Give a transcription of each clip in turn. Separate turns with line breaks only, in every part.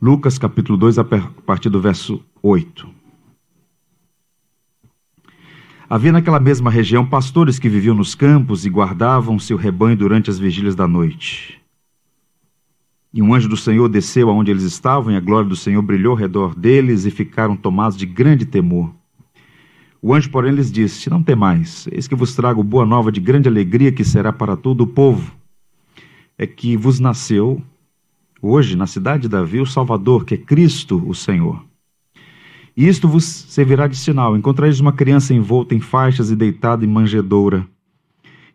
Lucas capítulo 2, a partir do verso 8. Havia naquela mesma região pastores que viviam nos campos e guardavam seu rebanho durante as vigílias da noite. E um anjo do Senhor desceu aonde eles estavam, e a glória do Senhor brilhou ao redor deles, e ficaram tomados de grande temor. O anjo, porém, lhes disse: Não temais, eis que vos trago boa nova de grande alegria, que será para todo o povo. É que vos nasceu hoje na cidade de Davi o Salvador, que é Cristo o Senhor. E isto vos servirá de sinal: encontrareis uma criança envolta em faixas e deitada em manjedoura.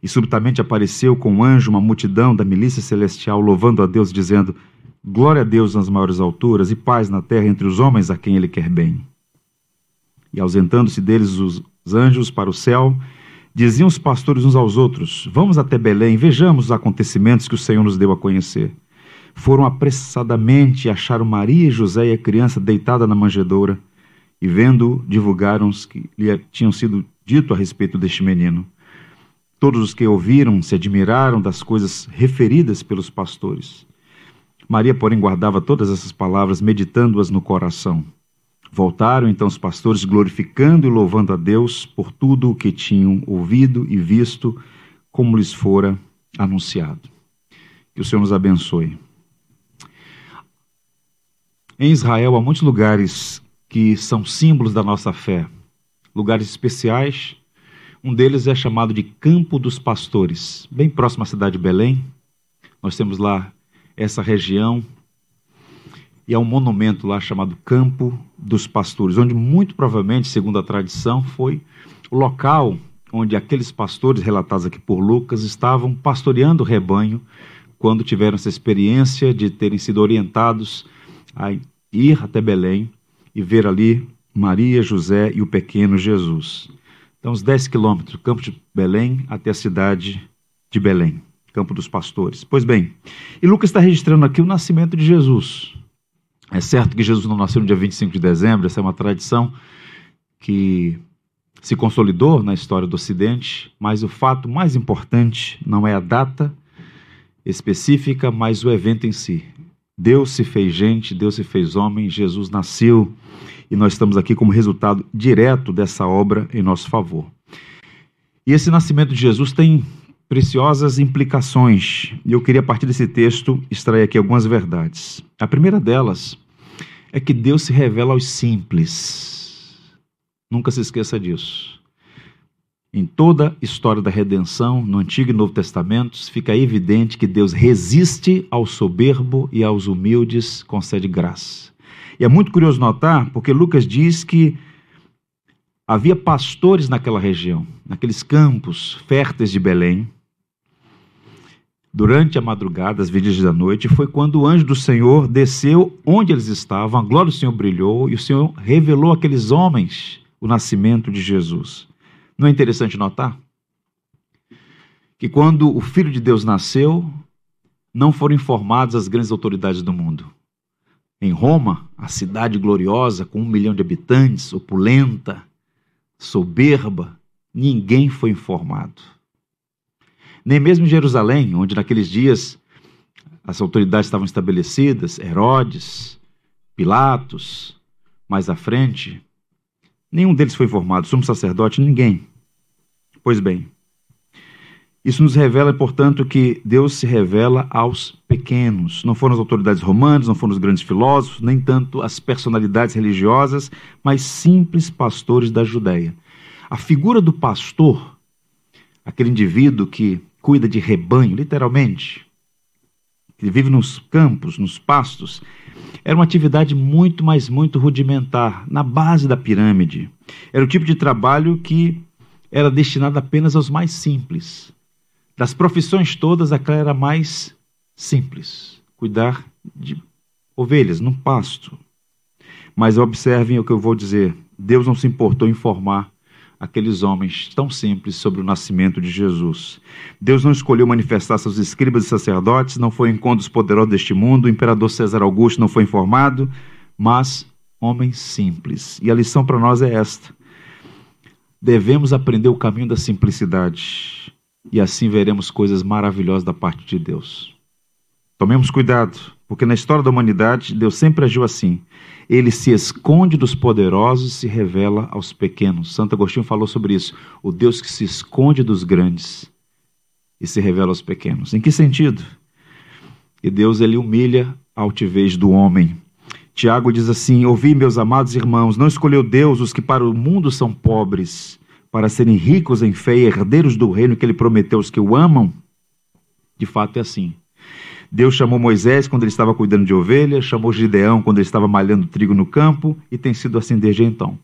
E subitamente apareceu com um anjo uma multidão da milícia celestial, louvando a Deus, dizendo: Glória a Deus nas maiores alturas e paz na terra entre os homens a quem ele quer bem. E ausentando-se deles os anjos para o céu, diziam os pastores uns aos outros: Vamos até Belém, vejamos os acontecimentos que o Senhor nos deu a conhecer. Foram apressadamente acharam Maria e José e a criança deitada na manjedoura, e vendo, divulgaram os que lhe tinham sido dito a respeito deste menino. Todos os que ouviram se admiraram das coisas referidas pelos pastores. Maria, porém, guardava todas essas palavras, meditando-as no coração. Voltaram então os pastores, glorificando e louvando a Deus por tudo o que tinham ouvido e visto, como lhes fora anunciado. Que o Senhor nos abençoe. Em Israel há muitos lugares que são símbolos da nossa fé, lugares especiais um deles é chamado de Campo dos Pastores, bem próximo à cidade de Belém. Nós temos lá essa região e há um monumento lá chamado Campo dos Pastores, onde muito provavelmente, segundo a tradição, foi o local onde aqueles pastores relatados aqui por Lucas estavam pastoreando o rebanho quando tiveram essa experiência de terem sido orientados a ir até Belém e ver ali Maria, José e o pequeno Jesus. Então, uns 10 quilômetros do campo de Belém até a cidade de Belém, campo dos pastores. Pois bem, e Lucas está registrando aqui o nascimento de Jesus. É certo que Jesus não nasceu no dia 25 de dezembro, essa é uma tradição que se consolidou na história do Ocidente, mas o fato mais importante não é a data específica, mas o evento em si. Deus se fez gente, Deus se fez homem, Jesus nasceu e nós estamos aqui como resultado direto dessa obra em nosso favor. E esse nascimento de Jesus tem preciosas implicações, e eu queria, a partir desse texto, extrair aqui algumas verdades. A primeira delas é que Deus se revela aos simples. Nunca se esqueça disso. Em toda a história da redenção, no Antigo e Novo Testamentos, fica evidente que Deus resiste ao soberbo e aos humildes concede graça. E é muito curioso notar, porque Lucas diz que havia pastores naquela região, naqueles campos férteis de Belém. Durante a madrugada, as vigílias da noite, foi quando o anjo do Senhor desceu onde eles estavam, a glória do Senhor brilhou e o Senhor revelou àqueles homens o nascimento de Jesus. Não é interessante notar? Que quando o Filho de Deus nasceu, não foram informadas as grandes autoridades do mundo. Em Roma, a cidade gloriosa, com um milhão de habitantes, opulenta, soberba, ninguém foi informado. Nem mesmo em Jerusalém, onde naqueles dias as autoridades estavam estabelecidas, Herodes, Pilatos, mais à frente, nenhum deles foi informado, sumo sacerdote, ninguém. Pois bem, isso nos revela, portanto, que Deus se revela aos pequenos. Não foram as autoridades romanas, não foram os grandes filósofos, nem tanto as personalidades religiosas, mas simples pastores da Judéia. A figura do pastor, aquele indivíduo que cuida de rebanho, literalmente, que vive nos campos, nos pastos, era uma atividade muito, mas muito rudimentar, na base da pirâmide. Era o tipo de trabalho que era destinado apenas aos mais simples das profissões todas, aquela era mais simples: cuidar de ovelhas num pasto. Mas observem o que eu vou dizer: Deus não se importou em informar aqueles homens tão simples sobre o nascimento de Jesus. Deus não escolheu manifestar seus escribas e sacerdotes, não foi em encontro dos poderosos deste mundo, o imperador César Augusto não foi informado, mas homens simples. E a lição para nós é esta: devemos aprender o caminho da simplicidade e assim veremos coisas maravilhosas da parte de Deus. Tomemos cuidado, Porque na história da humanidade, Deus sempre agiu assim. Ele se esconde dos poderosos e se revela aos pequenos. Santo Agostinho falou sobre isso. O Deus que se esconde dos grandes e se revela aos pequenos. Em que sentido? E Deus ele humilha a altivez do homem. Tiago diz assim: Ouvi, meus amados irmãos, não escolheu Deus os que para o mundo são pobres, para serem ricos em fé e herdeiros do reino que ele prometeu aos que o amam? De fato é assim. Deus chamou Moisés quando ele estava cuidando de ovelhas, chamou Gideão quando ele estava malhando trigo no campo e tem sido assim desde então.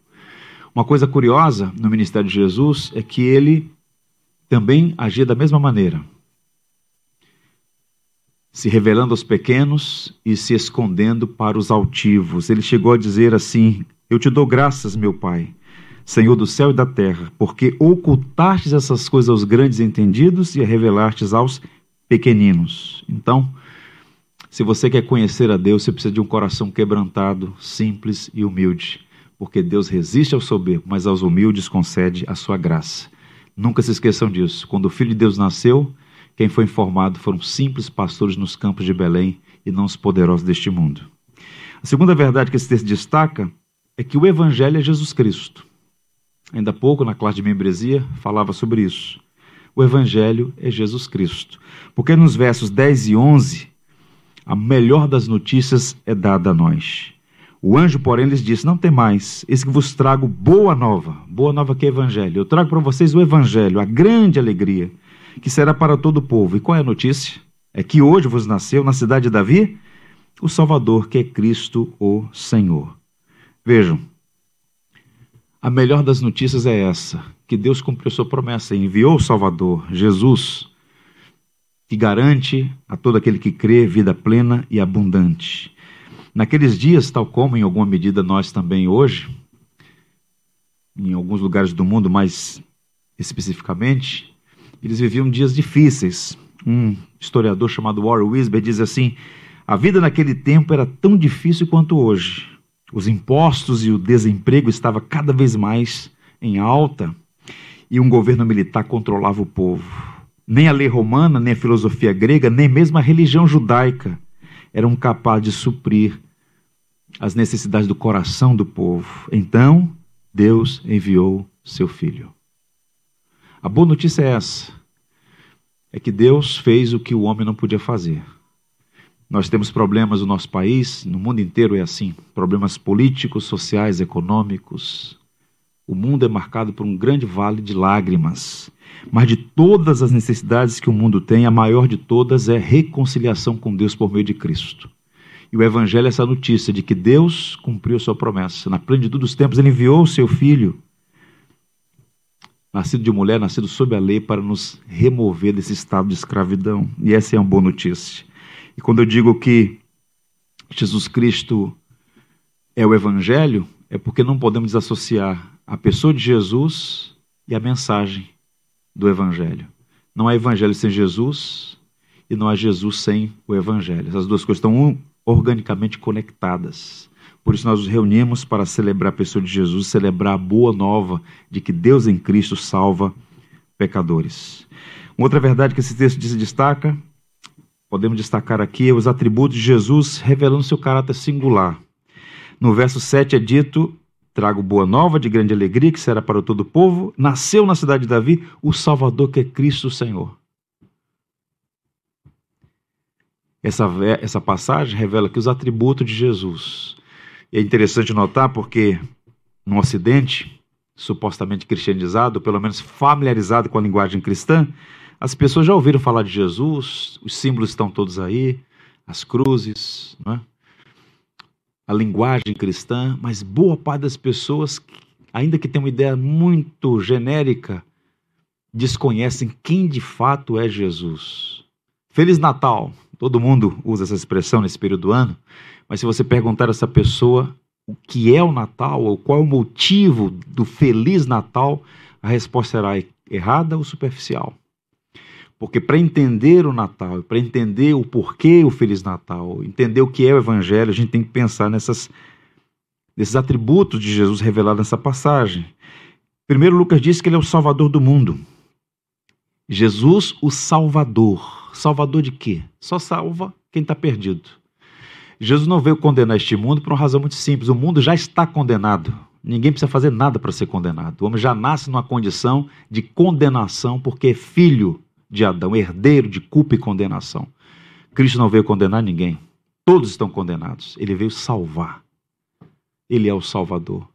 Uma coisa curiosa no ministério de Jesus é que ele também agia da mesma maneira, se revelando aos pequenos e se escondendo para os altivos. Ele chegou a dizer assim: Eu te dou graças, meu Pai, Senhor do céu e da terra, porque ocultastes essas coisas aos grandes entendidos e a revelastes aos pequeninos. Então, se você quer conhecer a Deus, você precisa de um coração quebrantado, simples e humilde, porque Deus resiste ao soberbo, mas aos humildes concede a sua graça. Nunca se esqueçam disso. Quando o Filho de Deus nasceu, quem foi informado foram simples pastores nos campos de Belém e não os poderosos deste mundo. A segunda verdade que esse texto destaca é que o Evangelho é Jesus Cristo. Ainda há pouco, na classe de membresia, falava sobre isso. O Evangelho é Jesus Cristo. Porque nos versos 10 e 11, a melhor das notícias é dada a nós. O anjo, porém, lhes disse: Não tem mais, eis que vos trago boa nova. Boa nova que é Evangelho. Eu trago para vocês o Evangelho, a grande alegria, que será para todo o povo. E qual é a notícia? É que hoje vos nasceu na cidade de Davi o Salvador, que é Cristo o Senhor. Vejam, a melhor das notícias é essa: que Deus cumpriu sua promessa e enviou o Salvador, Jesus, que garante a todo aquele que crê vida plena e abundante. Naqueles dias, tal como em alguma medida nós também hoje, em alguns lugares do mundo mais especificamente, eles viviam dias difíceis. Um historiador chamado Warren Wisber diz assim: a vida naquele tempo era tão difícil quanto hoje. Os impostos e o desemprego estavam cada vez mais em alta e um governo militar controlava o povo. Nem a lei romana, nem a filosofia grega, nem mesmo a religião judaica eram capazes de suprir as necessidades do coração do povo. Então, Deus enviou seu filho. A boa notícia é essa: é que Deus fez o que o homem não podia fazer. Nós temos problemas no nosso país, no mundo inteiro é assim: problemas políticos, sociais, econômicos. O mundo é marcado por um grande vale de lágrimas. Mas de todas as necessidades que o mundo tem, a maior de todas é reconciliação com Deus por meio de Cristo. E o Evangelho é essa notícia de que Deus cumpriu sua promessa. Na plenitude dos tempos, ele enviou o seu Filho, nascido de mulher, nascido sob a lei, para nos remover desse estado de escravidão. E essa é uma boa notícia. E quando eu digo que Jesus Cristo é o Evangelho, é porque não podemos desassociar a pessoa de Jesus e a mensagem do Evangelho. Não há Evangelho sem Jesus e não há Jesus sem o Evangelho. Essas duas coisas estão organicamente conectadas. Por isso nós nos reunimos para celebrar a pessoa de Jesus, celebrar a boa nova de que Deus em Cristo salva pecadores. Uma outra verdade que esse texto destaca, podemos destacar aqui, os atributos de Jesus revelando seu caráter singular. No verso 7 é dito Trago boa nova de grande alegria, que será para todo o povo. Nasceu na cidade de Davi o Salvador, que é Cristo Senhor. Essa, essa passagem revela aqui os atributos de Jesus. E é interessante notar porque no Ocidente, supostamente cristianizado, pelo menos familiarizado com a linguagem cristã, as pessoas já ouviram falar de Jesus, os símbolos estão todos aí, as cruzes, é? a linguagem cristã, mas boa parte das pessoas, ainda que tenham uma ideia muito genérica, desconhecem quem de fato é Jesus. Feliz Natal! Todo mundo usa essa expressão nesse período do ano, mas se você perguntar a essa pessoa o que é o Natal, ou qual é o motivo do Feliz Natal, a resposta será errada ou superficial. Porque para entender o Natal, para entender o porquê o Feliz Natal, entender o que é o Evangelho, a gente tem que pensar nessas, nesses atributos de Jesus revelados nessa passagem. Primeiro, Lucas diz que ele é o Salvador do mundo. Jesus, o Salvador. Salvador de quê? Só salva quem está perdido. Jesus não veio condenar este mundo por uma razão muito simples. O mundo já está condenado. Ninguém precisa fazer nada para ser condenado. O homem já nasce numa condição de condenação porque é filho de Adão, herdeiro de culpa e condenação. Cristo não veio condenar ninguém. Todos estão condenados. Ele veio salvar. Ele é o Salvador.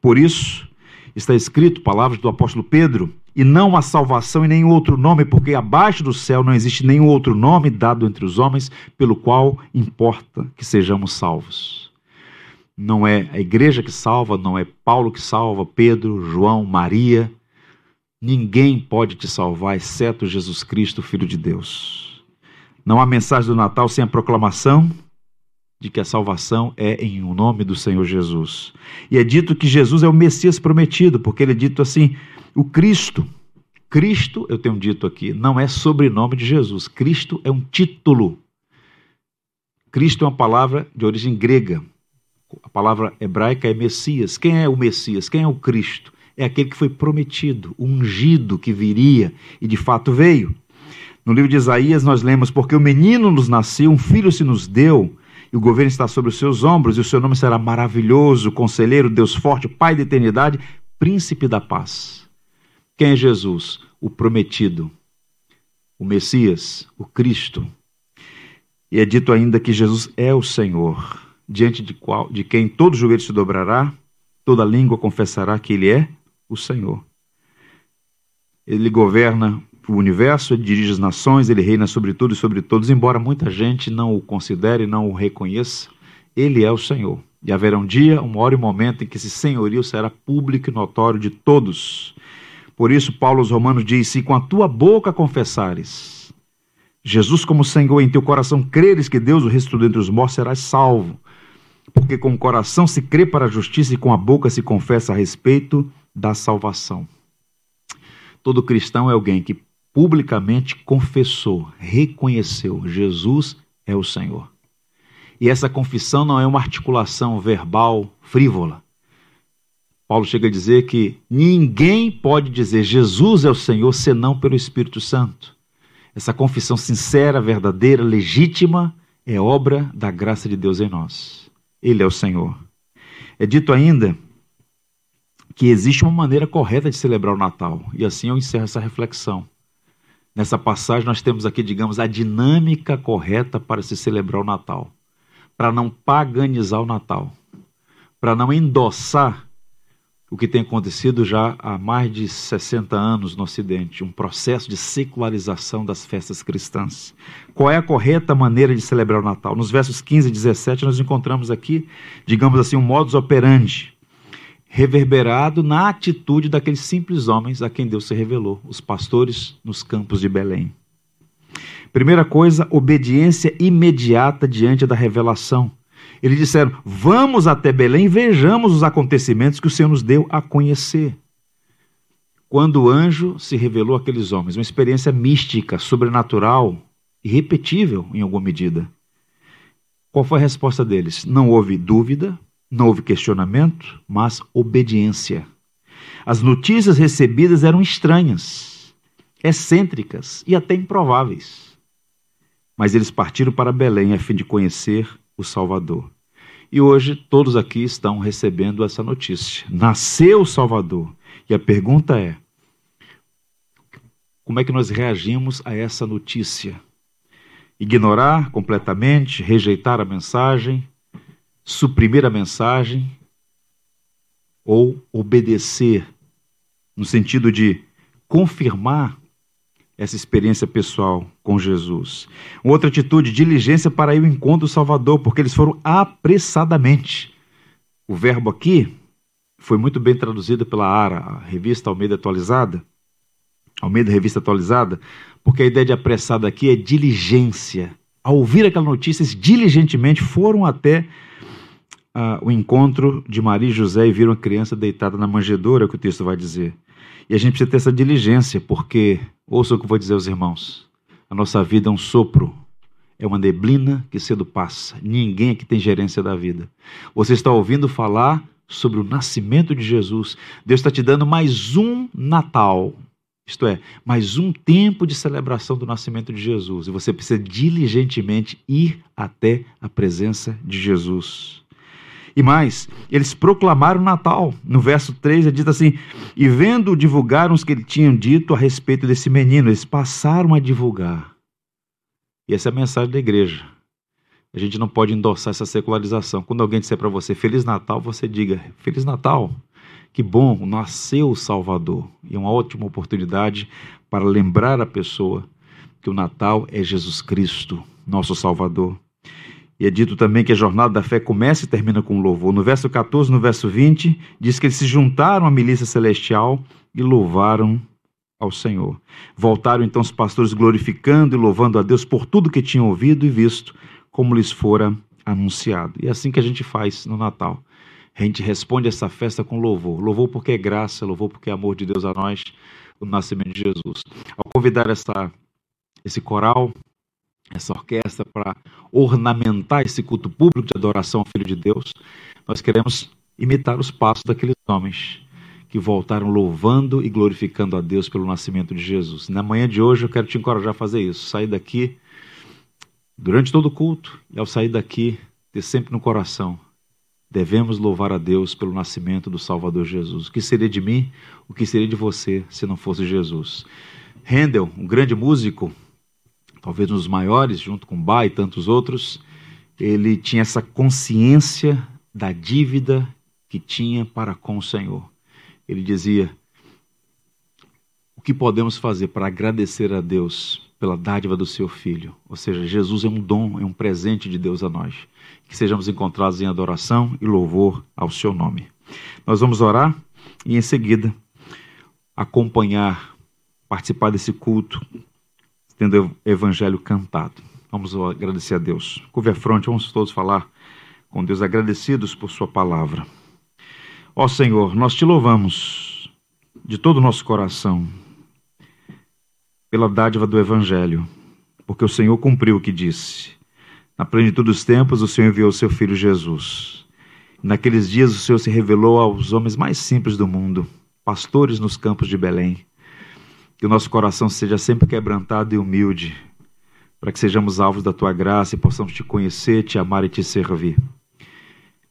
Por isso, está escrito, palavras do apóstolo Pedro, e não há salvação em nenhum outro nome, porque abaixo do céu não existe nenhum outro nome dado entre os homens pelo qual importa que sejamos salvos. Não é a igreja que salva, não é Paulo que salva, Pedro, João, Maria. Ninguém pode te salvar exceto Jesus Cristo, Filho de Deus. Não há mensagem do Natal sem a proclamação de que a salvação é em o nome do Senhor Jesus. E é dito que Jesus é o Messias prometido, porque ele é dito assim: o Cristo. Cristo, eu tenho dito aqui, não é sobrenome de Jesus. Cristo é um título. Cristo é uma palavra de origem grega. A palavra hebraica é Messias. Quem é o Messias? Quem é o Cristo? É aquele que foi prometido, ungido que viria e de fato veio. No livro de Isaías nós lemos: Porque o menino nos nasceu, um filho se nos deu, e o governo está sobre os seus ombros, e o seu nome será maravilhoso, conselheiro, Deus forte, Pai da eternidade, príncipe da paz. Quem é Jesus? O prometido, o Messias, o Cristo. E é dito ainda que Jesus é o Senhor, diante de, qual, de quem todo joelho se dobrará, toda língua confessará que Ele é o Senhor. Ele governa o universo, ele dirige as nações, ele reina sobre tudo e sobre todos, embora muita gente não o considere, não o reconheça, ele é o Senhor. E haverá um dia, uma hora e um momento em que esse senhorio será público e notório de todos. Por isso, Paulo aos Romanos diz: Se com a tua boca confessares Jesus como Senhor, em teu coração creres que Deus o ressuscitou dentre os mortos, serás salvo. Porque com o coração se crê para a justiça e com a boca se confessa a respeito da salvação. Todo cristão é alguém que publicamente confessou, reconheceu: Jesus é o Senhor. E essa confissão não é uma articulação verbal frívola. Paulo chega a dizer que ninguém pode dizer Jesus é o Senhor senão pelo Espírito Santo. Essa confissão sincera, verdadeira, legítima é obra da graça de Deus em nós. Ele é o Senhor. É dito ainda que existe uma maneira correta de celebrar o Natal. E assim eu encerro essa reflexão. Nessa passagem, nós temos aqui, digamos, a dinâmica correta para se celebrar o Natal, para não paganizar o Natal, para não endossar o que tem acontecido já há mais de 60 anos no Ocidente, um processo de secularização das festas cristãs. Qual é a correta maneira de celebrar o Natal? Nos versos 15 e 17, nós encontramos aqui, digamos assim, um modus operandi reverberado na atitude daqueles simples homens a quem Deus se revelou, os pastores nos campos de Belém. Primeira coisa, obediência imediata diante da revelação. Eles disseram: Vamos até Belém vejamos os acontecimentos que o Senhor nos deu a conhecer. Quando o anjo se revelou àqueles homens, uma experiência mística, sobrenatural, irrepetível em alguma medida. Qual foi a resposta deles? Não houve dúvida, não houve questionamento, mas obediência. As notícias recebidas eram estranhas, excêntricas e até improváveis. Mas eles partiram para Belém a fim de conhecer o Salvador. E hoje todos aqui estão recebendo essa notícia. Nasceu o Salvador. E a pergunta é: como é que nós reagimos a essa notícia? Ignorar completamente, rejeitar a mensagem, suprimir a mensagem ou obedecer, no sentido de confirmar essa experiência pessoal com Jesus. Outra atitude, diligência para ir ao encontro do Salvador, porque eles foram apressadamente. O verbo aqui foi muito bem traduzido pela ARA, a revista Almeida Atualizada. Almeida Revista Atualizada, porque a ideia de apressado aqui é diligência. Ao ouvir aquela notícia, eles diligentemente foram até ah, o encontro de Maria e José e viram a criança deitada na manjedoura, que o texto vai dizer. E a gente precisa ter essa diligência, porque, ouça o que eu vou dizer aos irmãos, a nossa vida é um sopro, é uma neblina que cedo passa. Ninguém aqui tem gerência da vida. Você está ouvindo falar sobre o nascimento de Jesus. Deus está te dando mais um Natal. Isto é, mais um tempo de celebração do nascimento de Jesus. E você precisa diligentemente ir até a presença de Jesus. E mais, eles proclamaram Natal. No verso 3 é dito assim: E vendo, divulgaram os que ele tinham dito a respeito desse menino. Eles passaram a divulgar. E essa é a mensagem da igreja. A gente não pode endossar essa secularização. Quando alguém disser para você Feliz Natal, você diga Feliz Natal. Que bom, nasceu o Salvador. E é uma ótima oportunidade para lembrar a pessoa que o Natal é Jesus Cristo, nosso Salvador. E é dito também que a jornada da fé começa e termina com louvor. No verso 14, no verso 20, diz que eles se juntaram à milícia celestial e louvaram ao Senhor. Voltaram então os pastores glorificando e louvando a Deus por tudo que tinham ouvido e visto, como lhes fora anunciado. E é assim que a gente faz no Natal. A gente responde essa festa com louvor. Louvor porque é graça, louvor porque é amor de Deus a nós, o nascimento de Jesus. Ao convidar essa, esse coral, essa orquestra para ornamentar esse culto público de adoração ao Filho de Deus, nós queremos imitar os passos daqueles homens que voltaram louvando e glorificando a Deus pelo nascimento de Jesus. Na manhã de hoje eu quero te encorajar a fazer isso. Sair daqui durante todo o culto e ao sair daqui ter sempre no coração Devemos louvar a Deus pelo nascimento do Salvador Jesus. O que seria de mim, o que seria de você se não fosse Jesus? Handel, um grande músico, talvez um dos maiores, junto com Bach e tantos outros, ele tinha essa consciência da dívida que tinha para com o Senhor. Ele dizia: O que podemos fazer para agradecer a Deus pela dádiva do seu filho? Ou seja, Jesus é um dom, é um presente de Deus a nós que sejamos encontrados em adoração e louvor ao seu nome. Nós vamos orar e em seguida acompanhar, participar desse culto, tendo o evangelho cantado. Vamos agradecer a Deus. Curve a fronte, vamos todos falar com Deus agradecidos por sua palavra. Ó Senhor, nós te louvamos de todo o nosso coração pela dádiva do evangelho, porque o Senhor cumpriu o que disse. Na plenitude dos tempos, o Senhor enviou o seu filho Jesus. Naqueles dias, o Senhor se revelou aos homens mais simples do mundo, pastores nos campos de Belém. Que o nosso coração seja sempre quebrantado e humilde, para que sejamos alvos da tua graça e possamos te conhecer, te amar e te servir.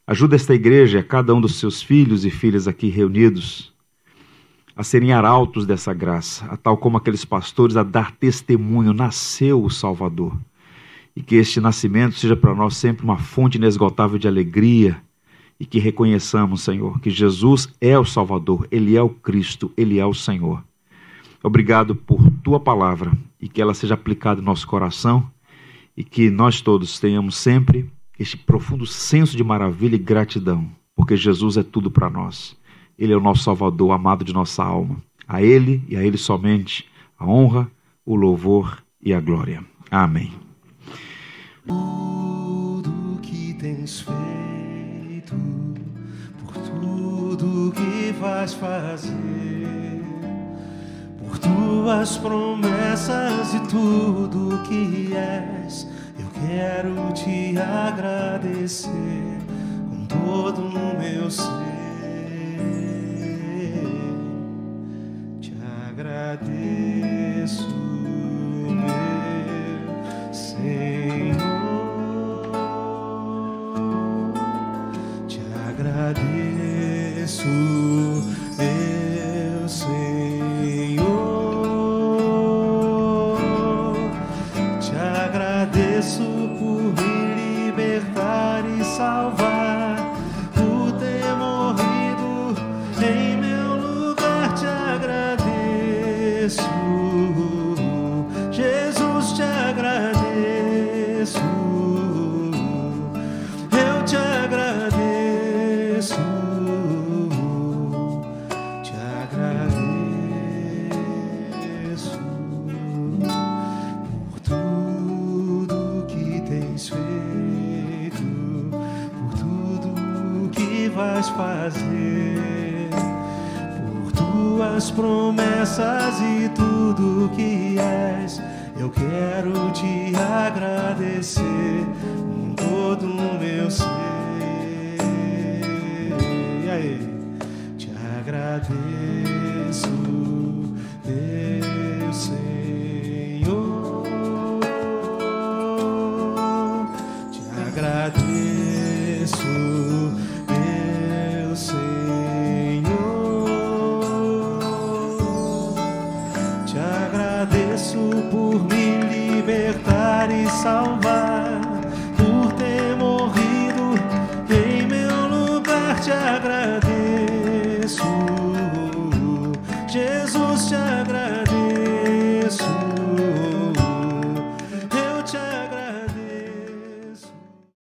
Ajuda esta igreja, cada um dos seus filhos e filhas aqui reunidos, a serem arautos dessa graça, a tal como aqueles pastores, a dar testemunho: nasceu o Salvador e que este nascimento seja para nós sempre uma fonte inesgotável de alegria e que reconheçamos, Senhor, que Jesus é o Salvador, Ele é o Cristo, Ele é o Senhor. Obrigado por tua palavra e que ela seja aplicada em nosso coração e que nós todos tenhamos sempre este profundo senso de maravilha e gratidão, porque Jesus é tudo para nós. Ele é o nosso Salvador, amado de nossa alma. A Ele e a Ele somente a honra, o louvor e a glória. Amém.
Tudo que tens feito, por tudo que vais fazer, tuas promessas e tudo que és, eu quero te agradecer com todo o meu ser. Te agradeço,